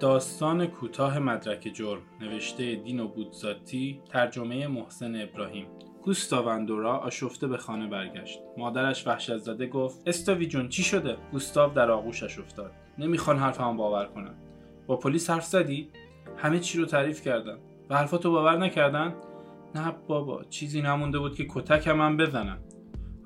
داستان کوتاه مدرک جرم نوشته دینو بودزاتی ترجمه محسن ابراهیم. گوستاو اندورا آشفته به خانه برگشت. مادرش وحشت زده گفت استاوی جون چی شده؟ گوستاو در آغوشش افتاد. نمی‌خوان حرفمو باور کنن. با پلیس حرف زدی؟ همه چی رو تعریف کردم و حرفاتو باور نکردن؟ نه بابا چیزی نمونده بود که کتکم هم بزنن.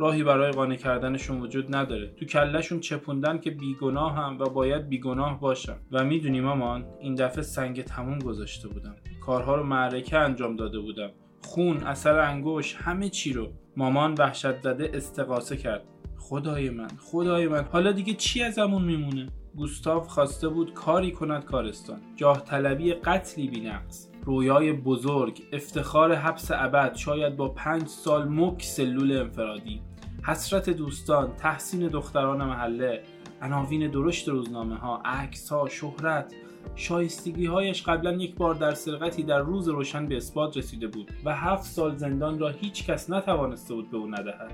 راهی برای قانع کردنشون وجود نداره. تو کلشون چپوندن که بیگناه هم و باید بیگناه باشن. و می‌دونی مامان این دفعه سنگ تموم گذاشته بودم. کارها رو معرکه انجام داده بودم. خون اثر انگوش همه چی رو مامان وحشت زده استقاسه کرد. خدای من خدای من. حالا دیگه چی ازمون میمونه؟ گوستاف خواسته بود کاری کند کارستان. جاه طلبی قتلی بینقص. رویای بزرگ افتخار حبس ابد شاید با پنج سال مک سلول انفرادی. حسرت دوستان تحسین دختران محله عناوین درشت روزنامه ها عکس ها شهرت شایستگی هایش قبلا یک بار در سرقتی در روز روشن به اثبات رسیده بود و هفت سال زندان را هیچ کس نتوانسته بود به او ندهد.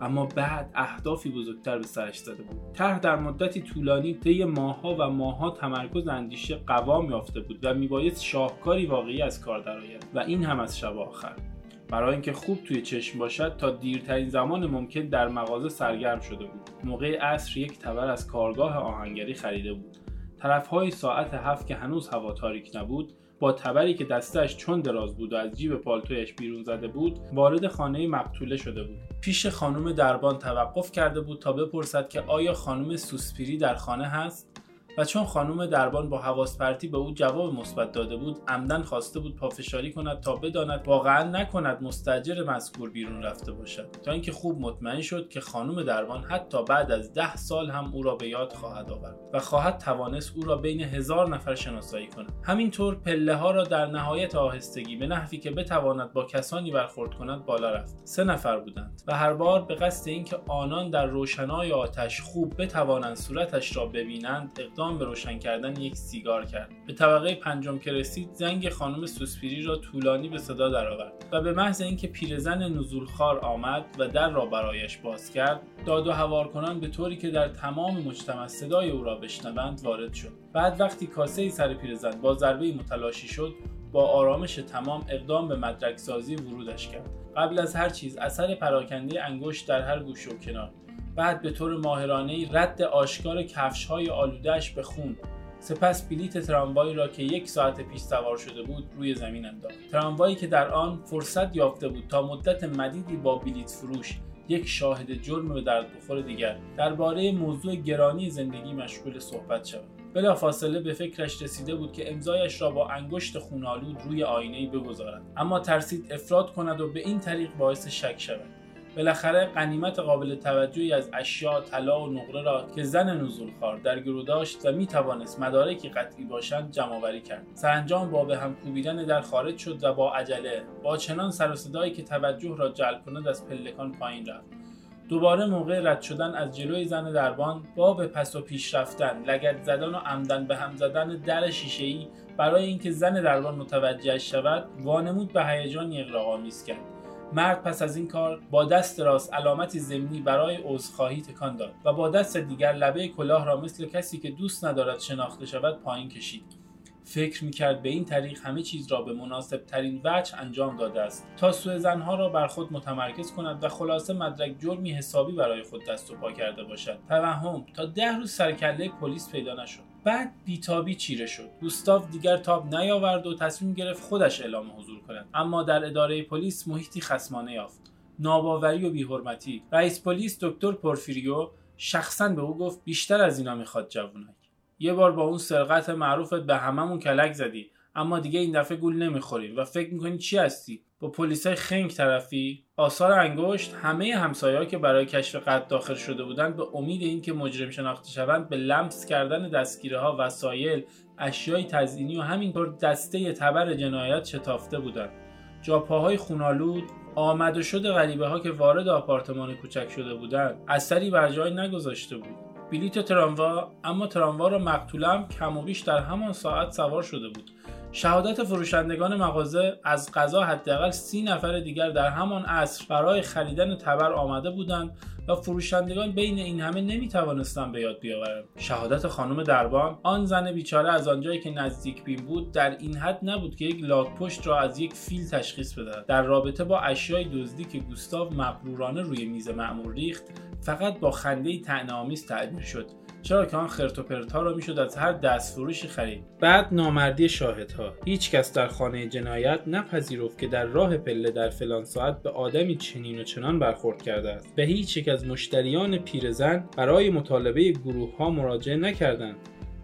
اما بعد اهدافی بزرگتر به سرش زده بود. طرح در مدتی طولانی طی ماهها و ماهها تمرکز اندیشه قوام یافته بود و میبایست شاهکاری واقعی از کار درآید و این هم از شب آخر. برای اینکه خوب توی چشم باشد تا دیرترین زمان ممکن در مغازه سرگرم شده بود. موقع عصر یک تبر از کارگاه آهنگری خریده بود. طرفهای ساعت هفت که هنوز هوا تاریک نبود با تبری که دستش چون دراز بود و از جیب پالتویش بیرون زده بود وارد خانه مقتوله شده بود. پیش خانم دربان توقف کرده بود تا بپرسد که آیا خانم سوسپیری در خانه هست؟ و چون خانم دربان با حواس پرتی به او جواب مثبت داده بود عمدن خواسته بود پافشاری کند تا بداند واقعا نکند مستجر مذکور بیرون رفته باشد. تا اینکه خوب مطمئن شد که خانم دربان حتی بعد از ده سال هم او را به یاد خواهد آورد و خواهد توانست او را بین هزار نفر شناسایی کند. همینطور پله ها را در نهایت آهستگی به نحوی که بتواند با کسانی برخورد کند بالا رفت. سه نفر بودند و هر بار به قصد اینکه آنان در روشنای آتش خوب بتوانند صورتش را ببینند اقدام به روشن کردن یک سیگار کرد. به طبقه پنجم که رسید زنگ خانم سوسپیری را طولانی به صدا درآورد و به محض اینکه پیرزن نزولخوار آمد و در را برایش باز کرد داد و هوار کنان به طوری که در تمام مجتمع صدای او را بشنوند وارد شد. بعد وقتی کاسه ای سر پیرزن با ضربه متلاشی شد با آرامش تمام اقدام به مدرک سازی ورودش کرد. قبل از هر چیز اثر پراکنده انگشت در هر گوشه و کنار. بعد به طور ماهرانه رد آشکار کفش های آلودهش به خون. سپس بلیت تراموایی را که یک ساعت پیش سوار شده بود روی زمین انداخت. تراموایی که در آن فرصت یافته بود تا مدت مدیدی با بلیت فروش یک شاهد جرم به درد بخور دیگر درباره موضوع گرانی زندگی مشغول صحبت شود. بلافاصله به فکرش رسیده بود که امضایش را با انگشت خونالود روی آینه بگذارد. اما ترسید افراد کند و به این طریق باعث شک شود. بالاخره قنیمت قابل توجهی از اشیا طلا و نقره را که زن نزولخوار در گرو داشت و می توانست مدارکی قطعی باشند جمع کرد. سرانجام با به هم کوبیدن در خارج شد و با عجله با چنان سر و صدایی که توجه را جلب کند از پلکان پایین رفت. دوباره موقع رد شدن از جلوی زن دربان با به پس و پیش رفتن لگت زدن و عمدن به هم زدن در شیشهای برای اینکه زن دربان متوجه شود وانمود به هیجانی اغراقآمیز کرد. مرد پس از این کار با دست راست علامتی زمینی برای عذرخواهی تکان داد و با دست دیگر لبه کلاه را مثل کسی که دوست ندارد شناخته شود پایین کشید. فکر می‌کرد به این طریق همه چیز را به مناسب ترین وجه انجام داده است تا سوء زنها را بر خود متمرکز کند و خلاصه مدرک جرمی حسابی برای خود دست و پا کرده باشد. توهم تا ده روز سرکله پلیس پیدا نشد. بعد بیتابی چیره شد. گوستاو دیگر تاب نیاورد و تصمیم گرفت خودش اعلام حضور کند. اما در اداره پلیس محیطی خسمانه یافت. ناباوری و بیحرمتی. رئیس پلیس دکتر پورفیریو شخصا به او گفت بیشتر از اینا می‌خواد جوونک یه بار با اون سرقت معروفت به هممون کلک زدی. اما دیگه این دفعه گول نمی‌خوریم و فکر می‌کنی چی هستی؟ با پلیسای خنگ طرفی آثار انگشت همه همسایه‌ها که برای کشف قد داخل شده بودند به امید اینکه مجرم شناخته شوند به لمس کردن دستگیره ها وسایل اشیای تزئینی و همینطور دسته تبر جنایت شتافته بودند. جاپاهای خونالود آمد و شد غریبه ها که وارد آپارتمان کوچک شده بودند اثری بر جای نگذاشته بود. بلیت تراموا اما تراموا را مقتولم کم و بیش در همان ساعت سوار شده بود. شهادت فروشندگان مغازه از قضا حداقل سی نفر دیگر در همان عصر برای خریدن تبر آمده بودند و فروشندگان بین این همه نمی توانستند به یاد بیاورند. شهادت خانم دربان آن زن بیچاره از آنجایی که نزدیک بین بود در این حد نبود که یک لاک پشت را از یک فیل تشخیص بدهد. در رابطه با اشیای دزدی که گوستاو مغرورانه روی میز معمول ریخت فقط با خنده طعنه‌آمیز تعبیر شد. چرا که آن خرت را می‌شد از هر دست فروشی خرید. بعد نامردی شاهدها هیچ کس در خانه جنایت نپذیرفت که در راه پله در فلان ساعت به آدمی چنین و چنان برخورد کرده است. به هیچ یک از مشتریان پیرزن برای مطالبه گروه ها مراجعه نکردند.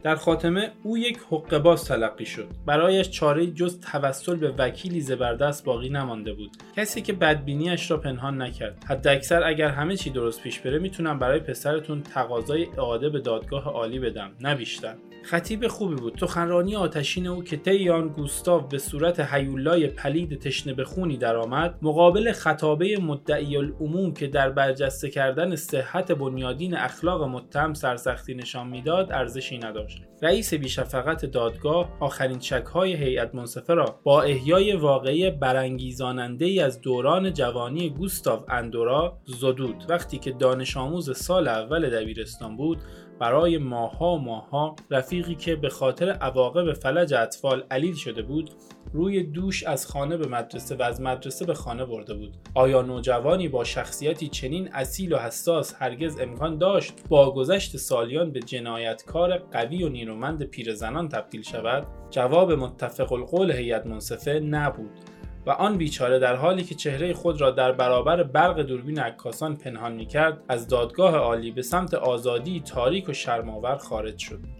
در خاتمه او یک حقه باز تلقی شد. برایش چاره جز توسل به وکیلی زبردست باقی نمانده بود. کسی که بدبینیش را پنهان نکرد. حداکثر اگر همه چی درست پیش بره می‌تونم برای پسرتون تقاضای اعاده به دادگاه عالی بدم. نه بیشتر. خطیب خوبی بود. سخنرانی آتشین او که طی آن گوستاو به صورت هیولای پلید تشنه به خونی درآمد مقابل خطابه مدعی العموم که در برجسته کردن صحت بنیادین اخلاق متهم سرسختی نشان می‌داد ارزشی نداشت. رئیس بیشفقت دادگاه آخرین چکهای هیئت منصفه را با احیای واقعی برانگیزاننده ای از دوران جوانی گوستاو اندورا زدود. وقتی که دانش آموز سال اول دبیرستان بود برای ماها ماها رفیقی که به خاطر عواقب فلج اطفال علیل شده بود روی دوش از خانه به مدرسه و از مدرسه به خانه برده بود. آیا نوجوانی با شخصیتی چنین اصیل و حساس هرگز امکان داشت با گذشت سالیان به جنایتکار قوی و نیرومند پیرزنان تبدیل شود؟ جواب متفق القول هیئت منصفه نبود و آن بیچاره در حالی که چهره خود را در برابر برق دوربین عکاسان پنهان می‌کرد از دادگاه عالی به سمت آزادی تاریک و شرماور خارج شد.